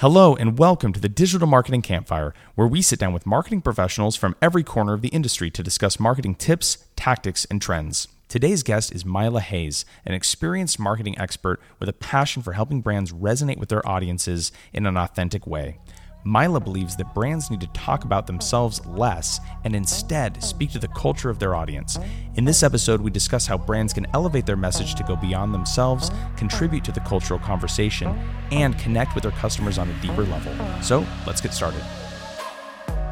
Hello, and welcome to the Digital Marketing Campfire, where we sit down with marketing professionals from every corner of the industry to discuss marketing tips, tactics, and trends. Today's guest is Myla Hayes, an experienced marketing expert with a passion for helping brands resonate with their audiences in an authentic way. Myla believes that brands need to talk about themselves less and instead speak to the culture of their audience. In this episode, we discuss how brands can elevate their message to go beyond themselves, contribute to the cultural conversation, and connect with their customers on a deeper level. So, let's get started.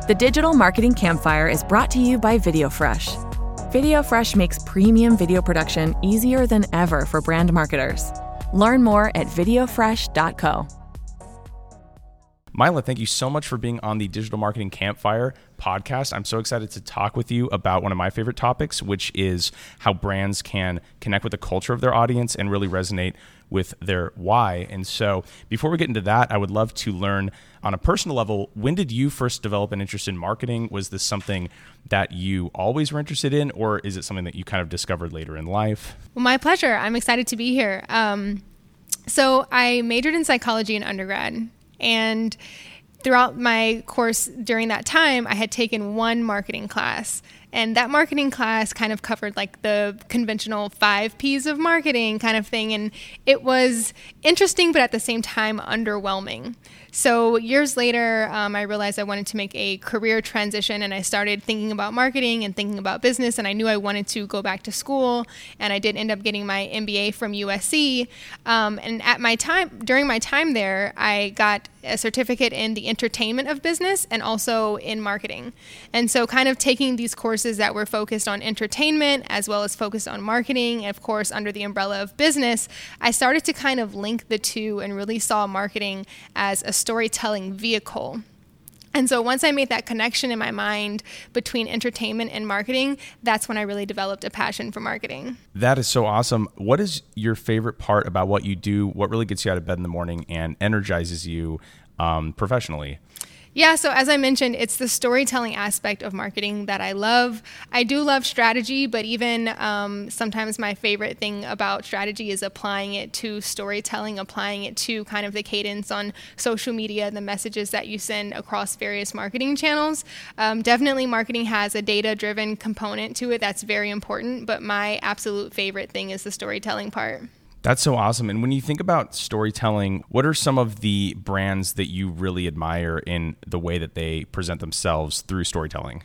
The Digital Marketing Campfire is brought to you by VideoFresh. VideoFresh makes premium video production easier than ever for brand marketers. Learn more at videofresh.co. Myla, thank you so much for being on the Digital Marketing Campfire podcast. I'm so excited to talk with you about one of my favorite topics, which is how brands can connect with the culture of their audience and really resonate with their why. And so, before we get into that, I would love to learn on a personal level when did you first develop an interest in marketing? Was this something that you always were interested in, or is it something that you kind of discovered later in life? Well, my pleasure. I'm excited to be here. Um, so, I majored in psychology in undergrad and throughout my course during that time, I had taken one marketing class. And that marketing class kind of covered like the conventional five P's of marketing kind of thing. And it was interesting, but at the same time, underwhelming. So, years later, um, I realized I wanted to make a career transition and I started thinking about marketing and thinking about business. And I knew I wanted to go back to school. And I did end up getting my MBA from USC. Um, and at my time, during my time there, I got a certificate in the entertainment of business and also in marketing. And so, kind of taking these courses that were focused on entertainment as well as focused on marketing, and of course, under the umbrella of business, I started to kind of link the two and really saw marketing as a storytelling vehicle. And so once I made that connection in my mind between entertainment and marketing, that's when I really developed a passion for marketing. That is so awesome. What is your favorite part about what you do? What really gets you out of bed in the morning and energizes you um, professionally? Yeah, so as I mentioned, it's the storytelling aspect of marketing that I love. I do love strategy, but even um, sometimes my favorite thing about strategy is applying it to storytelling, applying it to kind of the cadence on social media, the messages that you send across various marketing channels. Um, definitely, marketing has a data driven component to it that's very important, but my absolute favorite thing is the storytelling part. That's so awesome. And when you think about storytelling, what are some of the brands that you really admire in the way that they present themselves through storytelling?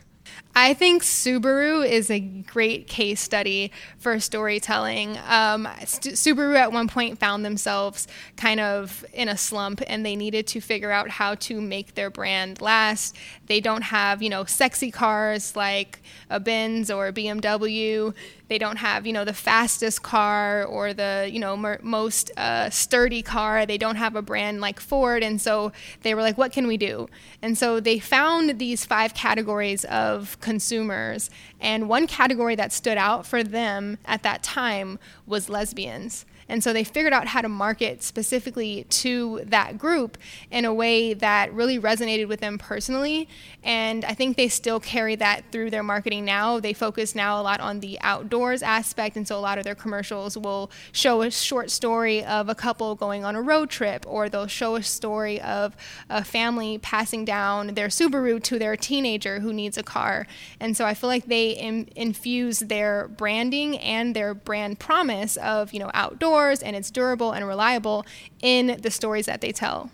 I think Subaru is a great case study for storytelling. Um, Subaru at one point found themselves kind of in a slump and they needed to figure out how to make their brand last. They don't have, you know, sexy cars like a Benz or a BMW. They don't have, you know, the fastest car or the, you know, mer- most uh, sturdy car. They don't have a brand like Ford. And so they were like, what can we do? And so they found these five categories of consumers. And one category that stood out for them at that time was lesbians. And so they figured out how to market specifically to that group in a way that really resonated with them personally. And I think they still carry that through their marketing now. They focus now a lot on the outdoors aspect. And so a lot of their commercials will show a short story of a couple going on a road trip, or they'll show a story of a family passing down their Subaru to their teenager who needs a car. And so I feel like they in- infuse their branding and their brand promise of, you know, outdoors and it's durable and reliable in the stories that they tell.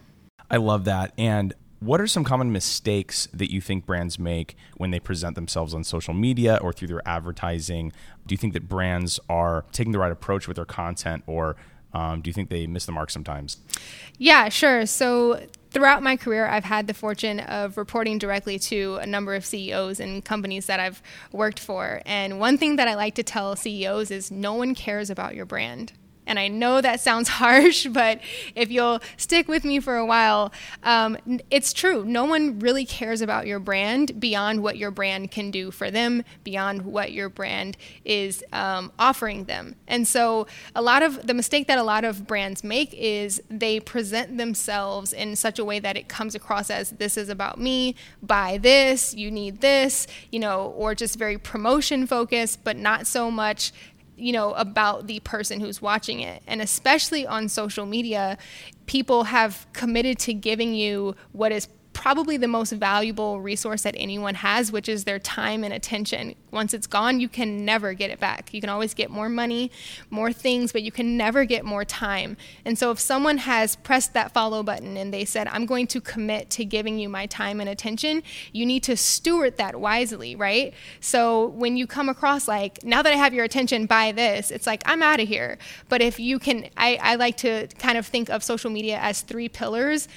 I love that. And what are some common mistakes that you think brands make when they present themselves on social media or through their advertising? Do you think that brands are taking the right approach with their content or um, do you think they miss the mark sometimes? Yeah, sure. So throughout my career, I've had the fortune of reporting directly to a number of CEOs and companies that I've worked for. And one thing that I like to tell CEOs is no one cares about your brand. And I know that sounds harsh, but if you'll stick with me for a while, um, it's true. No one really cares about your brand beyond what your brand can do for them, beyond what your brand is um, offering them. And so, a lot of the mistake that a lot of brands make is they present themselves in such a way that it comes across as this is about me, buy this, you need this, you know, or just very promotion focused, but not so much you know, about the person who's watching it. And especially on social media, people have committed to giving you what is probably the most valuable resource that anyone has, which is their time and attention. Once it's gone, you can never get it back. You can always get more money, more things, but you can never get more time. And so if someone has pressed that follow button and they said, I'm going to commit to giving you my time and attention, you need to steward that wisely, right? So when you come across like, now that I have your attention, buy this, it's like, I'm out of here. But if you can, I, I like to kind of think of social media as three pillars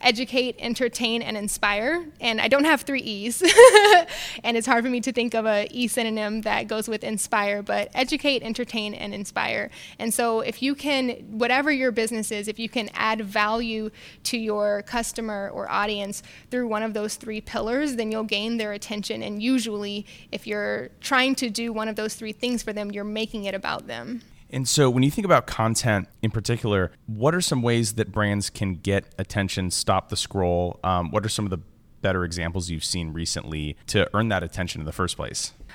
educate, entertain, and inspire. And I don't have three E's. and it's hard for me to think of a E synonym that goes with inspire, but educate, entertain, and inspire. And so if you can, whatever your business is, if you can add value to your customer or audience through one of those three pillars, then you'll gain their attention. And usually, if you're trying to do one of those three things for them, you're making it about them. And so, when you think about content in particular, what are some ways that brands can get attention, stop the scroll? Um, what are some of the better examples you've seen recently to earn that attention in the first place?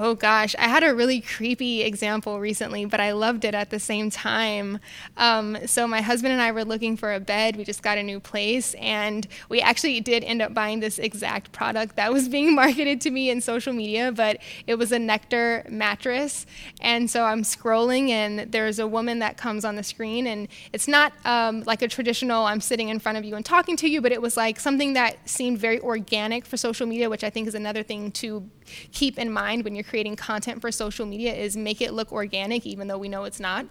Oh gosh, I had a really creepy example recently, but I loved it at the same time. Um, so, my husband and I were looking for a bed. We just got a new place, and we actually did end up buying this exact product that was being marketed to me in social media, but it was a Nectar mattress. And so, I'm scrolling, and there's a woman that comes on the screen, and it's not um, like a traditional I'm sitting in front of you and talking to you, but it was like something that seemed very organic for social media, which I think is another thing to keep in mind when you're creating content for social media is make it look organic, even though we know it's not.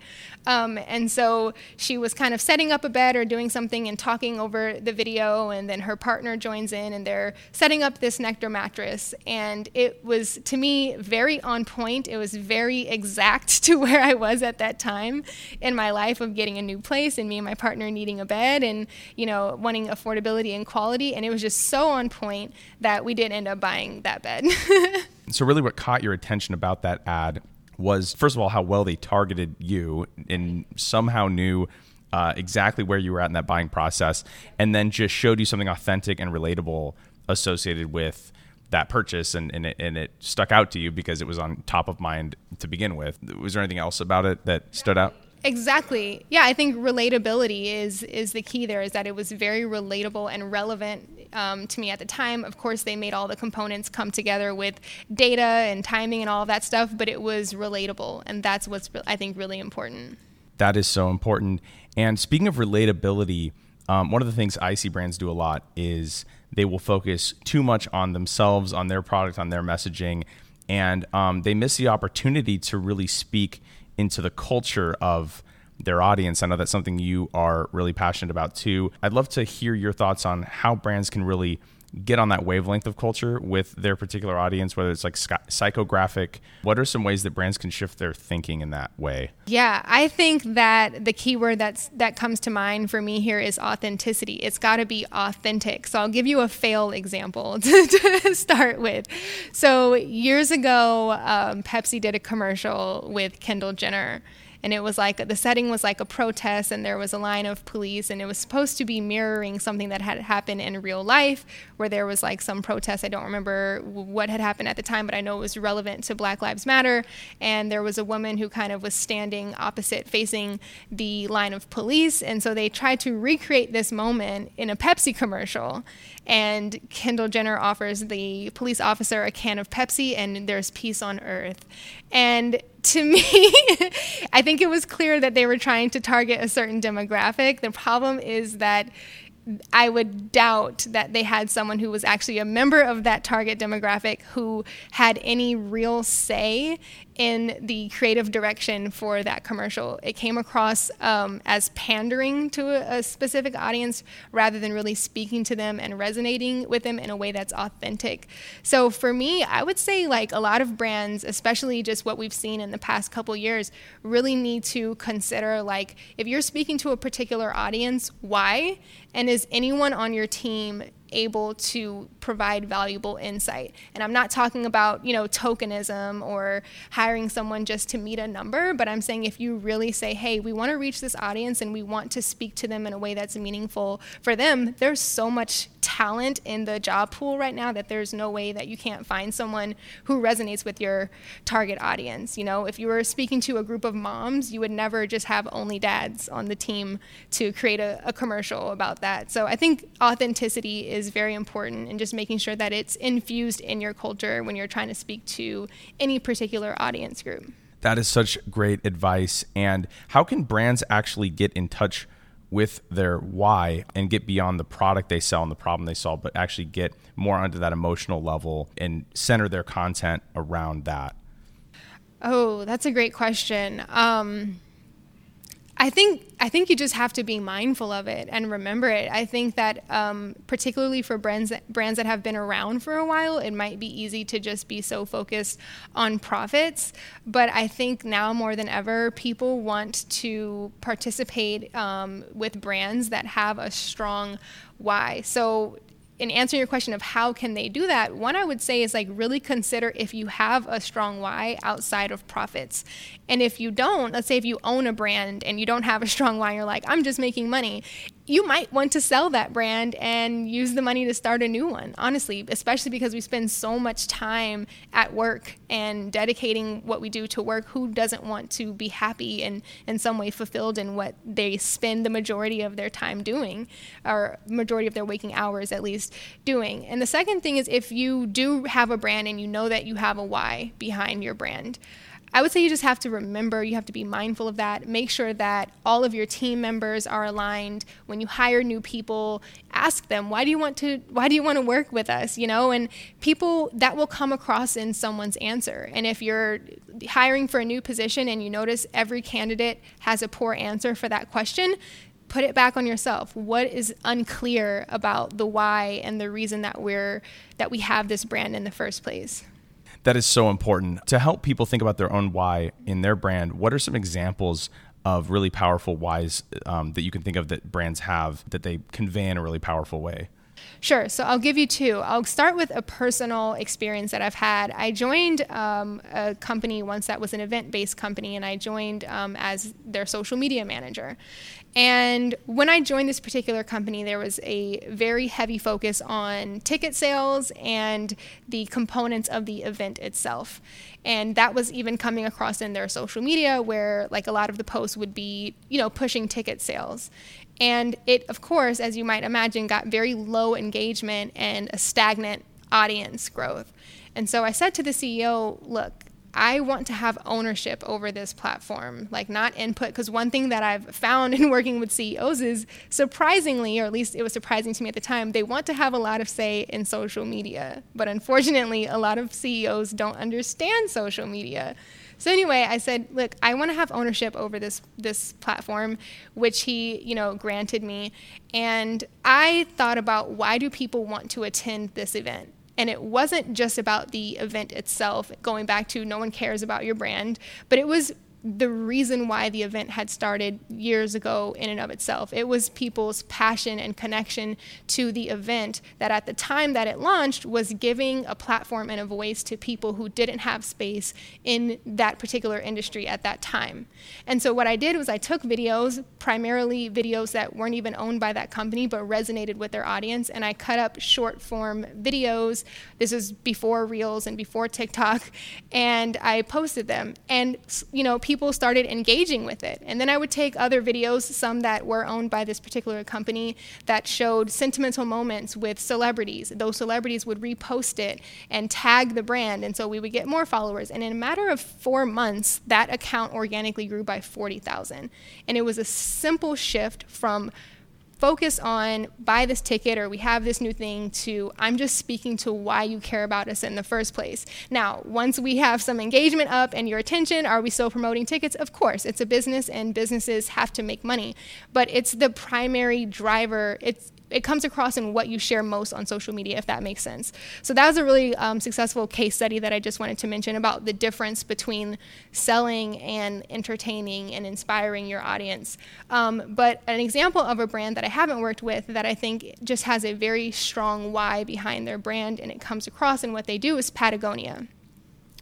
Um, and so she was kind of setting up a bed or doing something and talking over the video, and then her partner joins in and they're setting up this Nectar mattress. And it was, to me, very on point. It was very exact to where I was at that time in my life of getting a new place and me and my partner needing a bed and, you know, wanting affordability and quality. And it was just so on point that we did end up buying that bed. so really what caught your attention about that ad was first of all how well they targeted you and somehow knew uh, exactly where you were at in that buying process and then just showed you something authentic and relatable associated with that purchase and, and, it, and it stuck out to you because it was on top of mind to begin with. Was there anything else about it that stood out Exactly. Yeah, I think relatability is is the key there. Is that it was very relatable and relevant um, to me at the time. Of course, they made all the components come together with data and timing and all of that stuff, but it was relatable, and that's what's I think really important. That is so important. And speaking of relatability, um, one of the things I see brands do a lot is they will focus too much on themselves, on their product, on their messaging, and um, they miss the opportunity to really speak into the culture of their audience. I know that's something you are really passionate about too. I'd love to hear your thoughts on how brands can really get on that wavelength of culture with their particular audience, whether it's like psychographic. What are some ways that brands can shift their thinking in that way? Yeah, I think that the key word that's that comes to mind for me here is authenticity. It's got to be authentic. So I'll give you a fail example to, to start with. So years ago, um, Pepsi did a commercial with Kendall Jenner and it was like the setting was like a protest and there was a line of police and it was supposed to be mirroring something that had happened in real life where there was like some protest. I don't remember what had happened at the time but i know it was relevant to black lives matter. And there was a woman who kind of was standing opposite facing the line of police. And so they tried to recreate this moment in a pepsi commercial and kendall jenner offers the police officer a can of pepsi and there's peace on earth and to me, I think it was clear that they were trying to target a certain demographic. The problem is that I would doubt that they had someone who was actually a member of that target demographic who had any real say in the creative direction for that commercial. It came across um, as pandering to a, a, specific audience rather than really speaking to them and resonating with them in a way that's authentic. So for me, I would say like a lot of brands, especially just what we've seen in the past couple years, really need to consider like if you're speaking to a particular audience, why? And is anyone on your team able to provide valuable insight. And I'm not talking about, you know, tokenism or hiring someone just to meet a number, but I'm saying if you really say, hey, we want to reach this audience and we want to speak to them in a way that's meaningful for them, there's so much talent in the job pool right now that there's no way that you can't find someone who resonates with your target audience. You know, if you were speaking to a group of moms, you would never just have only dads on the team to create a, a commercial about that. So I think authenticity is very important and just making sure that it's infused in your culture when you're trying to speak to any particular audience group. That is such great advice. And how can brands actually get in touch with their why and get beyond the product they sell and the problem they solve, but actually get more onto that emotional level and center their content around that? Oh, that's a great question. Um, I think I think you just have to be mindful of it and remember it. I think that um, particularly for brands that, brands that have been around for a while, it might be easy to just be so focused on profits. But I think now more than ever, people want to participate um, with brands that have a strong why. So in answering your question of how can they do that, one I would say is like really consider if you have a strong why outside of profits. And if you don't, let's say if you own a brand and you don't have a strong why, you're like, I'm just making money you might want to sell that brand and use the money to start a new one, honestly, especially because we spend so much time at work and dedicating what we do to work. Who doesn't want to be happy and in some way fulfilled in what they spend the majority of their time doing, or majority of their waking hours at least doing? And the second thing is if you do have a brand and you know that you have a why behind your brand. I would say you just have to remember, you have to be mindful of that. Make sure that all of your team members are aligned. When you hire new people, ask them, why do you want to why do you want to work with us, you know? And people that will come across in someone's answer. And if you're hiring for a new position and you notice every candidate has a poor answer for that question, put it back on yourself. What is unclear about the why and the reason that we're that we have this brand in the first place? That is so important to help people think about their own why in their brand. What are some examples of really powerful whys um, that you can think of that brands have that they convey in a really powerful way? Sure. So I'll give you two. I'll start with a personal experience that I've had. I joined um, a company once that was an event based company, and I joined um, as their social media manager. And when I joined this particular company, there was a very heavy focus on ticket sales and the components of the event itself. And that was even coming across in their social media, where like a lot of the posts would be, you know, pushing ticket sales. And it, of course, as you might imagine, got very low engagement and a stagnant audience growth. And so I said to the CEO, look, I want to have ownership over this platform, like not input. Because one thing that I've found in working with CEOs is surprisingly, or at least it was surprising to me at the time, they want to have a lot of say in social media. But unfortunately, a lot of CEOs don't understand social media. So anyway, I said, look, I want to have ownership over this this platform, which he, you know, granted me. And I thought about why do people want to attend this event? And it wasn't just about the event itself, going back to no one cares about your brand, but it was the reason why the event had started years ago in and of itself. It was people's passion and connection to the event that at the time that it launched was giving a platform and a voice to people who didn't have space in that particular industry at that time. And so what I did was I took videos, primarily videos that weren't even owned by that company but resonated with their audience, and I cut up short form videos. This was before Reels and before TikTok, and I posted them. And you know, people started engaging with it. And then I would take other videos, some that were owned by this particular company, that showed sentimental moments with celebrities. Those celebrities would repost it and tag the brand. And so we would get more followers. And in a matter of four months, that account organically grew by 40,000. And it was a simple shift from focus on buy this ticket or we have this new thing to I'm just speaking to why you care about us in the first place. Now, once we have some engagement up and your attention, are we still promoting tickets? Of course, it's a business and businesses have to make money, but it's the primary driver. It's it comes across in what you share most on social media, if that makes sense. So that was a really um, successful case study that I just wanted to mention about the difference between selling and entertaining and inspiring your audience. Um, but an example of a brand that I haven't worked with that I think just has a very strong why behind their brand and it comes across in what they do is Patagonia.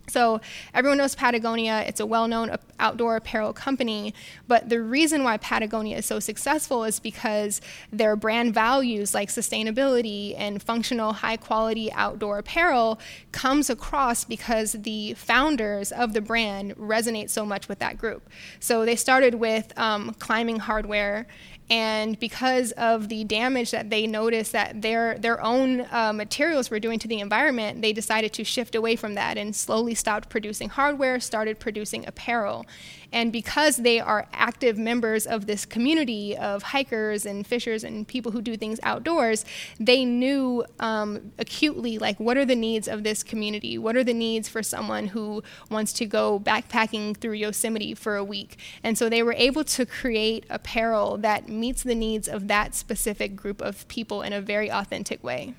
So everyone knows Patagonia. It's a well-known outdoor apparel company, but the reason why Patagonia is so successful is because their brand values like sustainability and functional high-quality outdoor apparel comes across because the founders of the brand resonate so much with that group. So they started with um, climbing hardware and because of the damage that they noticed that their their own uh, materials were doing to the environment, they decided to shift away from that and slowly stopped producing hardware, started producing apparel. And because they are active members of this community of hikers and fishers and people who do things outdoors, they knew um, acutely like what are the needs of this community? What are the needs for someone who wants to go backpacking through Yosemite for a week? And so they were able to create apparel that meets the needs of that specific group of people in a very authentic way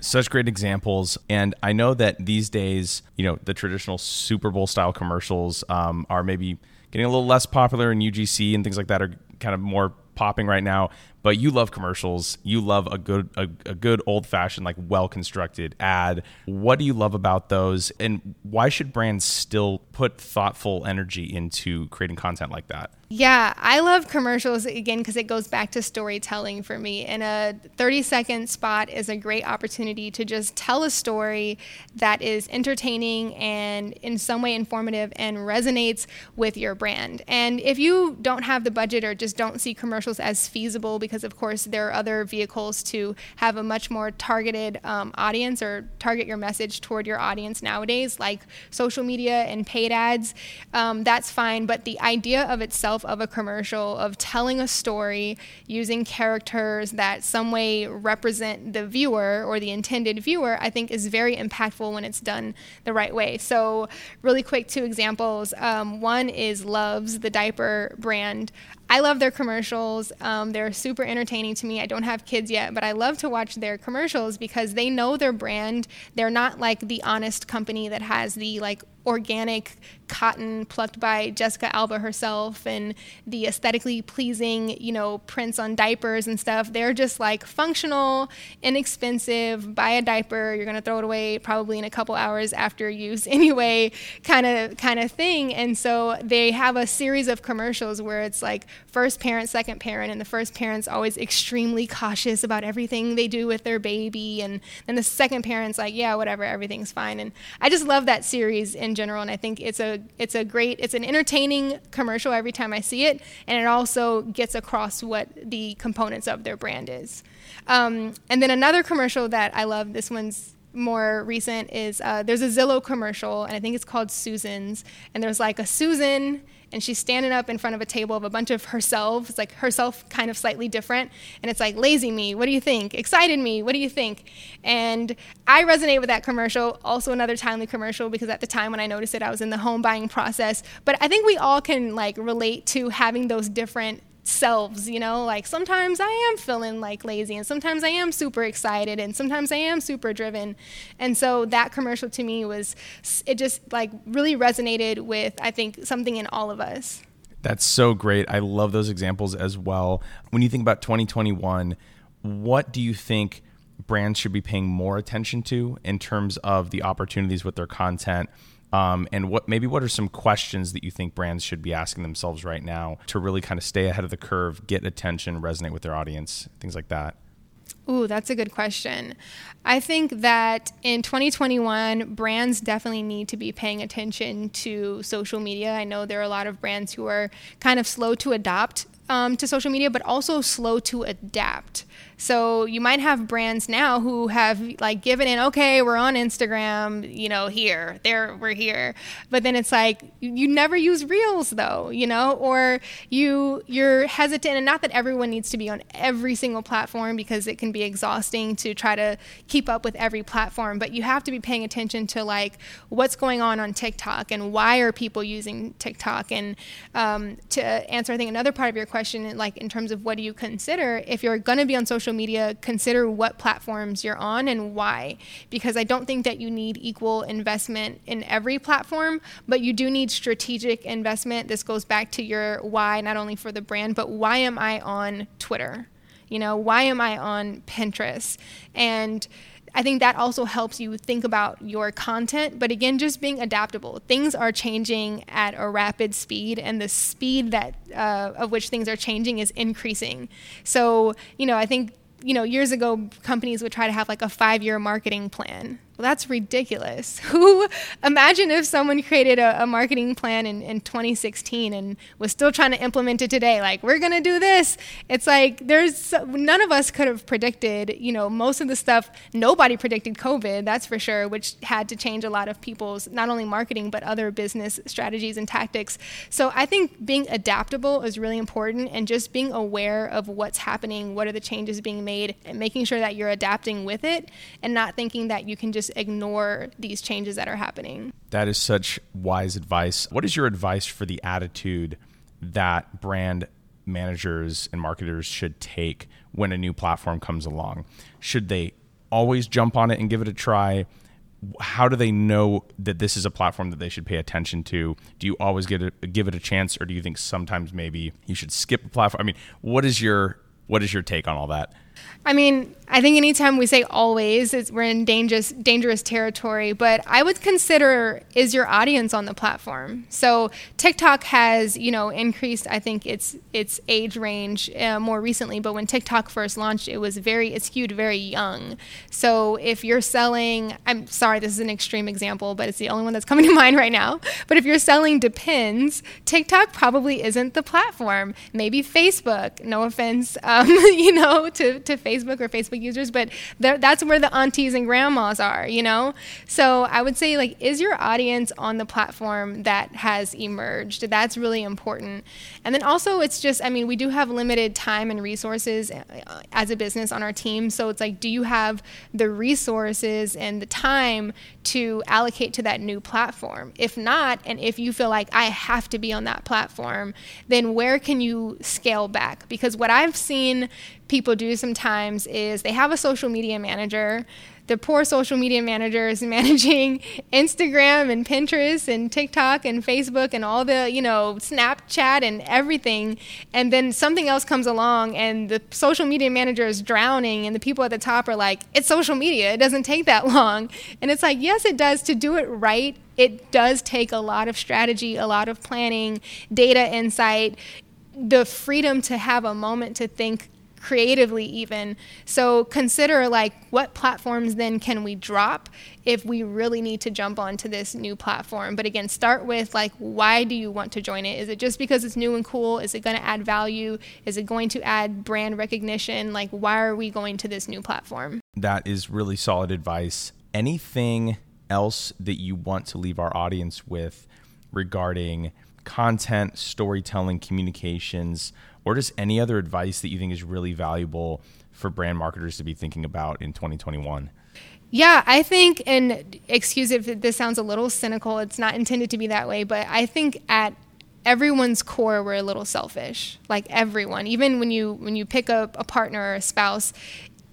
such great examples and i know that these days you know the traditional super bowl style commercials um, are maybe getting a little less popular in UGC and things like that are kind of more popping right now. But you love commercials. You love a good a, a good old fashioned like well constructed ad. What do you love about those, and why should brands still put thoughtful energy into creating content like that? Yeah, I love commercials again because it goes back to storytelling for me. And a 30 second spot is a great opportunity to just tell a story that is entertaining and in some way informative and resonates with your brand. And if you don't have the budget or just don't see commercials as feasible, because of course there are other vehicles to have a much more targeted um, audience or target your message toward your audience nowadays, like social media and paid ads, um, that's fine. But the idea of itself of a commercial of telling a story using characters that some way represent the viewer or the intended viewer, I think is very impactful when it's done the right way. So, really quick, two examples. Um, one is Luvs, the diaper brand. I love their commercials. Um, they're super entertaining to me. I don't have kids yet, but I love to watch their commercials because they know their brand. They're not like the honest company that has the like organic cotton plucked by Jessica Alba herself and the aesthetically pleasing, you know, prints on diapers and stuff. They're just like functional, inexpensive, buy a diaper, you're going to throw it away probably in a couple hours after use anyway, kind of kind of thing. And so they have a series of commercials where it's like first parent, second parent and the first parent's always extremely cautious about everything they do with their baby and then the second parent's like, yeah, whatever, everything's fine. And I just love that series in general and I think it's a it's a great it's an entertaining commercial every time I see it, and it also gets across what the components of their brand is. Um, and then another commercial that I love. This one's more recent is uh, there's a Zillow commercial, and I think it's called Susan's, and there's like a Susan and she's standing up in front of a table of a bunch of herself. It's like herself kind of slightly different. And it's like, lazy me, what do you think? Excited me, what do you think? And I resonate with that commercial. Also, another timely commercial because at the time when I noticed it, I was in the home buying process. But I think we all can like relate to having those different selves, you know? Like sometimes I am feeling like lazy and sometimes I am super excited and sometimes I am super driven. And so that commercial to me was it just like really resonated with I think something in all of us. That's so great. I love those examples as well. When you think about 2021, what do you think brands should be paying more attention to in terms of the opportunities with their content? Um, and what maybe what are some questions that you think brands should be asking themselves right now to really kind of stay ahead of the curve, get attention, resonate with their audience, things like that? Ooh, that's a good question. I think that in 2021, brands definitely need to be paying attention to social media. I know there are a lot of brands who are kind of slow to adopt um, to social media, but also slow to adapt. So you might have brands now who have like given in, okay, we're on Instagram, you know, here, there, we're here. But then it's like you never use reels though, you know, or you you're hesitant and not that everyone needs to be on every single platform because it can be exhausting to try to keep up with every platform, but you have to be paying attention to like what's going on on TikTok and why are people using TikTok and um, to answer I think another part of your question like in terms of what do you consider if you're going to be on social media, consider what platforms you're on and why. Because I don't think that you need equal investment in every platform, but you do need strategic investment. This goes back to your why, not only for the brand, but why am I on Twitter? You know, why am I on Pinterest? And I think that also helps you think about your content. But again, just being adaptable. Things are changing at a rapid speed, and the speed that uh, of which things are changing is increasing. So, you know, I think you know years ago companies would try to have like a five year marketing plan well, that's ridiculous. Who imagine if someone created a, a, marketing plan in, in 2016 and was still trying to implement it today? Like, we're going to do this. It's like there's none of us could have predicted, you know, most of the stuff. Nobody predicted COVID, that's for sure, which had to change a lot of people's not only marketing, but other business strategies and tactics. So I think being adaptable is really important and just being aware of what's happening, what are the changes being made, and making sure that you're adapting with it and not thinking that you can just just ignore these changes that are happening. That is such wise advice. What is your advice for the attitude that brand managers and marketers should take when a new platform comes along? Should they always jump on it and give it a try? How do they know that this is a platform that they should pay attention to? Do you always get a, give it a chance, or do you think sometimes maybe you should skip a platform? I mean, what is your what is your take on all that? I mean, I think anytime we say always, we're in dangerous dangerous territory. But I would consider is your audience on the platform. So TikTok has you know increased. I think its its age range uh, more recently. But when TikTok first launched, it was very it skewed very young. So if you're selling, I'm sorry, this is an extreme example, but it's the only one that's coming to mind right now. But if you're selling Depends, TikTok probably isn't the platform. Maybe Facebook. No offense, um, you know, to to Facebook or Facebook users, but that's where the aunties and grandmas are, you know? So I would say, like, is your audience on the platform that has emerged? That's really important. And then also, it's just, I mean, we do have limited time and resources uh, as a business on our team. So it's like, do you have the resources and the time to allocate to that new platform? If not, and if you feel like I have to be on that platform, then where can you scale back? Because what I've seen people do sometimes is they have a social media manager. The poor social media manager is managing Instagram and Pinterest and TikTok and Facebook and all the, you know, Snapchat and everything. And then something else comes along and the social media manager is drowning and the people at the top are like, it's social media. It doesn't take that long. And it's like, yes, it does. To do it right, it does take a lot of strategy, a lot of planning, data insight, the freedom to have a moment to think creatively even. So consider like what platforms then can we drop if we really need to jump onto this new platform? But again start with like why do you want to join it? Is it just because it's new and cool? Is it going to add value? Is it going to add brand recognition? Like why are we going to this new platform? That is really solid advice. Anything else that you want to leave our audience with regarding content storytelling communications or just any other advice that you think is really valuable for brand marketers to be thinking about in 2021? Yeah, I think, and excuse if this sounds a little cynical, it's not intended to be that way, but I think at everyone's core we're a little selfish like everyone even when you when you pick up a partner or a spouse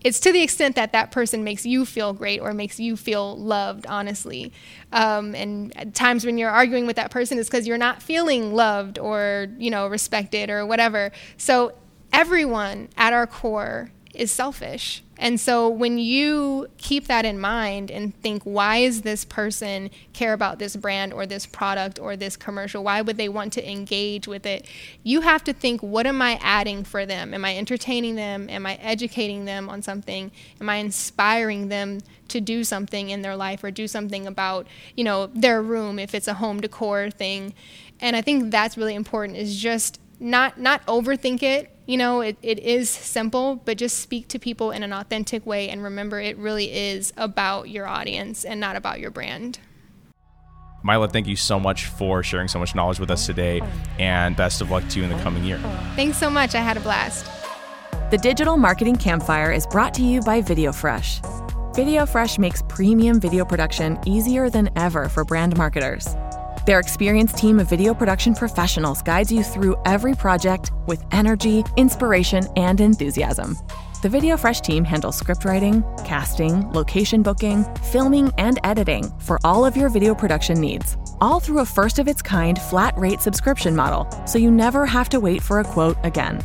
it's to the extent that that person makes you feel great or makes you feel loved, honestly. Um, and times when you're arguing with that person is because you're not feeling loved or, you know, respected or whatever. So everyone at our core is selfish. And so when you keep that in mind and think, why is this person care about this brand or this product or this commercial? Why would they want to engage with it? You have to think, what am I adding for them? Am I entertaining them? Am I educating them on something? Am I inspiring them to do something in their life or do something about, you know, their room if it's a home decor thing? And I think that's really important is just not not overthink it you know it, it is simple but just speak to people in an authentic way and remember it really is about your audience and not about your brand Myla, thank you so much for sharing so much knowledge with us today, and best of luck to you in the coming year. Thanks so much. I had a blast. The Digital Marketing Campfire is brought to you by VideoFresh. VideoFresh makes premium video production easier than ever for brand marketers. Their experienced team of video production professionals guides you through every project with energy, inspiration, and enthusiasm. The VideoFresh team handles script writing, casting, location booking, filming, and editing for all of your video production needs, all through a first of its kind flat rate subscription model, so you never have to wait for a quote again.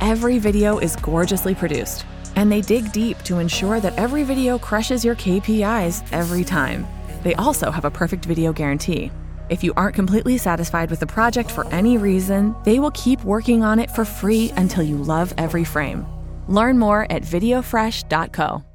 Every video is gorgeously produced, and they dig deep to ensure that every video crushes your KPIs every time. They also have a perfect video guarantee. If you aren't completely satisfied with the project for any reason, they will keep working on it for free until you love every frame. Learn more at videofresh.co.